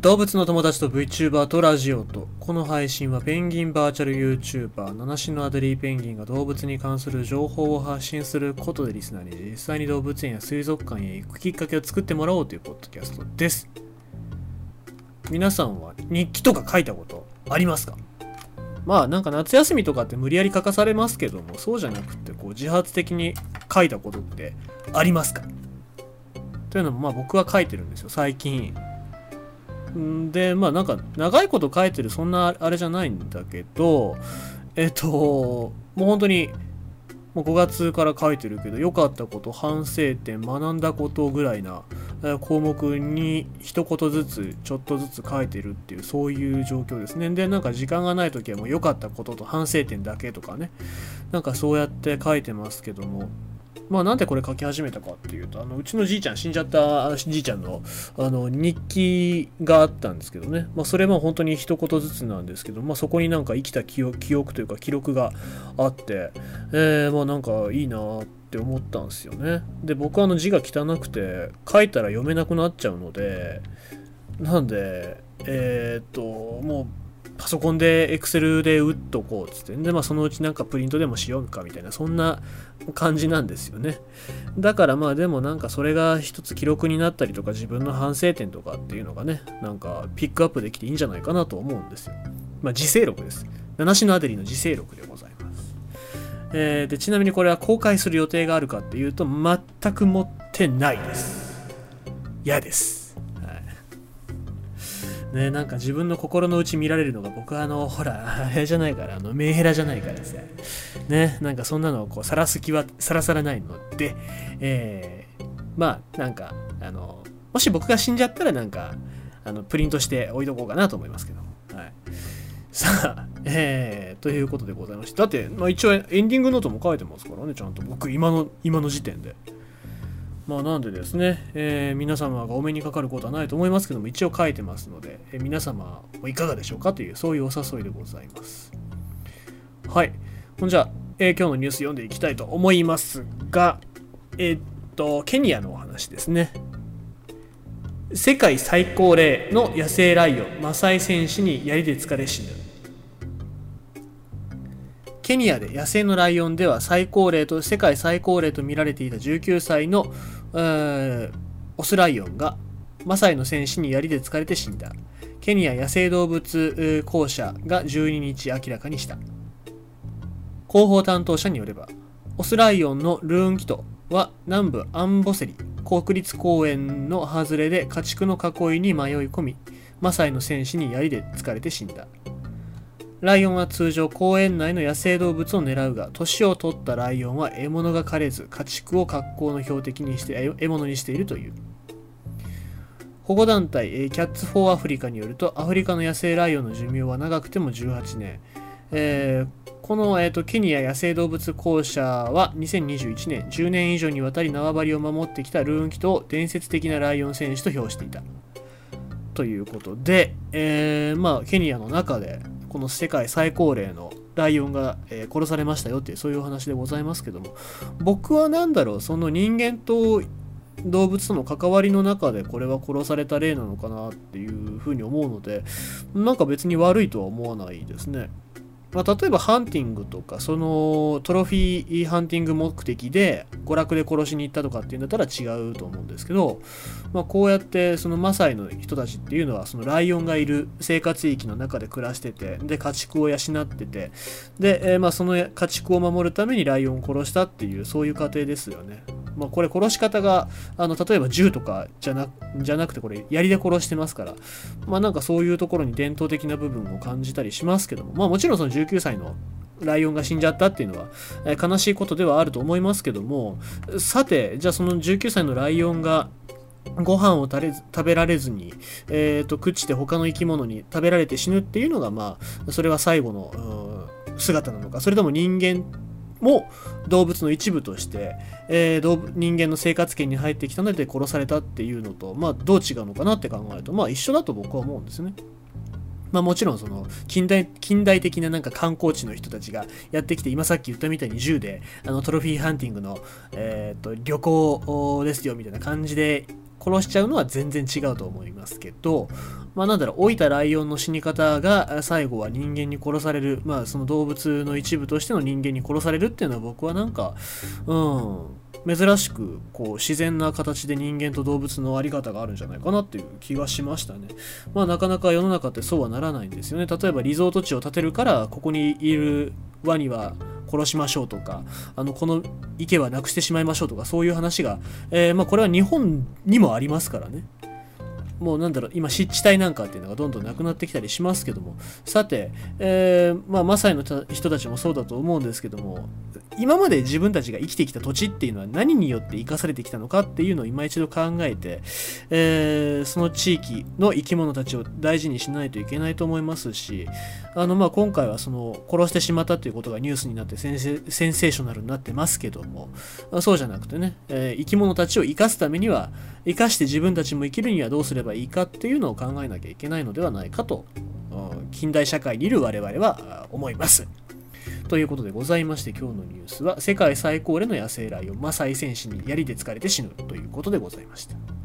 動物の友達と VTuber とラジオとこの配信はペンギンバーチャル YouTuber 七種のアデリーペンギンが動物に関する情報を発信することでリスナーに実際に動物園や水族館へ行くきっかけを作ってもらおうというポッドキャストです。皆さんは日記とか書いたことありますか？まあなんか夏休みとかって無理やり書かされますけどもそうじゃなくてこう自発的に書いたことってありますか？というのもまあ僕は書いてるんですよ最近。でまあなんか長いこと書いてるそんなあれじゃないんだけどえっともう本当にもう5月から書いてるけど良かったこと反省点学んだことぐらいな項目に一言ずつちょっとずつ書いてるっていうそういう状況ですね。でなんか時間がない時はもう良かったことと反省点だけとかね。なんかそうやって書いてますけども。まあなんでこれ書き始めたかっていうと、あのうちのじいちゃん、死んじゃったじいちゃんのあの日記があったんですけどね、まあそれも本当に一言ずつなんですけど、まあそこになんか生きた記憶というか記録があって、えー、まあなんかいいなって思ったんですよね。で、僕はあの字が汚くて、書いたら読めなくなっちゃうので、なんで、えー、っと、もうパソコンで Excel で打っとこうつって、で、まあそのうちなんかプリントでもしようかみたいな、そんな感じなんですよね。だからまあでもなんかそれが一つ記録になったりとか自分の反省点とかっていうのがね、なんかピックアップできていいんじゃないかなと思うんですよ。まあ自制録です。七種のアデリの自制録でございます。えー、で、ちなみにこれは公開する予定があるかっていうと全く持ってないです。嫌です。ね、なんか自分の心の内見られるのが僕はあの、ほら、あれじゃないから、あの、メンヘラじゃないからですね。なんかそんなのをこう、さらす気は、さらさらないので、えー、まあ、なんか、あの、もし僕が死んじゃったらなんか、あの、プリントして置いとこうかなと思いますけど。はい。さあ、えー、ということでございまして。だって、まあ一応エンディングノートも書いてますからね、ちゃんと。僕、今の、今の時点で。まあなんでですね、えー、皆様がお目にかかることはないと思いますけども、一応書いてますので、えー、皆様いかがでしょうかという、そういうお誘いでございます。はい。ほんじゃ、えー、今日のニュース読んでいきたいと思いますが、えー、っと、ケニアのお話ですね。世界最高齢の野生ライオン、マサイ戦士に槍で疲れ死ぬ。ケニアで野生のライオンでは最高齢と世界最高齢と見られていた19歳のオスライオンがマサイの戦士に槍で疲れて死んだ。ケニア野生動物公社が12日明らかにした。広報担当者によれば、オスライオンのルーンキトは南部アンボセリ国立公園の外れで家畜の囲いに迷い込み、マサイの戦士に槍で疲れて死んだ。ライオンは通常公園内の野生動物を狙うが、年を取ったライオンは獲物が枯れず、家畜を格好の標的にして獲物にしているという。保護団体、キャッツ・フォー・アフリカによると、アフリカの野生ライオンの寿命は長くても18年。えー、この、えーと、ケニア野生動物公社は2021年、10年以上にわたり縄張りを守ってきたルーンキトを伝説的なライオン選手と評していた。ということで、えー、まあ、ケニアの中でこの世界最高齢のライオンが、え、殺されましたよっていうそういうお話でございますけども僕は何だろうその人間と動物との関わりの中でこれは殺された例なのかなっていうふうに思うのでなんか別に悪いとは思わないですね。まあ、例えばハンティングとかそのトロフィーハンティング目的で娯楽で殺しに行ったとかっていうんだったら違うと思うんですけど、まあ、こうやってそのマサイの人たちっていうのはそのライオンがいる生活域の中で暮らしててで家畜を養っててで、えー、まあその家畜を守るためにライオンを殺したっていうそういう過程ですよね。まあ、これ殺し方があの例えば銃とかじゃなじゃなくてこれ槍で殺してますからまあなんかそういうところに伝統的な部分を感じたりしますけどもまあもちろんその19歳のライオンが死んじゃったっていうのは、えー、悲しいことではあると思いますけどもさてじゃあその19歳のライオンがご飯を食べられずに、えーと、朽ちて他の生き物に食べられて死ぬっていうのがまあそれは最後の姿なのかそれとも人間も動物の一部として、えー、人間の生活圏に入ってきたので殺されたっていうのと、まあ、どう違うのかなって考えると、まあ、一緒だと僕は思うんですね。まあもちろんその近代近代的ななんか観光地の人たちがやってきて今さっき言ったみたいに銃であのトロフィーハンティングの、えーと、旅行ですよみたいな感じで殺しちゃうのは全然違うと思いますけど、まあなんだろう、老いたライオンの死に方が最後は人間に殺される、まあその動物の一部としての人間に殺されるっていうのは僕はなんか、うん、珍しくこう自然な形で人間と動物のあり方があるんじゃないかなっていう気がしましたね。まあなかなか世の中ってそうはならないんですよね。例えばリゾート地を建てるからここにいるワニは殺しましょうとか、あのこの池はなくしてしまいましょうとか、そういう話が、えー、まあこれは日本にもありますからね。もうなんだろう、今湿地帯なんかっていうのがどんどんなくなってきたりしますけども、さて、えー、まあ、マサイの人たちもそうだと思うんですけども、今まで自分たちが生きてきた土地っていうのは何によって生かされてきたのかっていうのを今一度考えて、えー、その地域の生き物たちを大事にしないといけないと思いますし、あのまあ今回はその殺してしまったということがニュースになってセンセーショナルになってますけども、そうじゃなくてね、えー、生き物たちを生かすためには、生かして自分たちも生きるにはどうすればばいいかっていうのを考えなきゃいけないのではないかと、近代社会にいる我々は思います。ということでございまして今日のニュースは世界最高齢の野生ライオンマサイ戦士に槍で疲れて死ぬということでございました。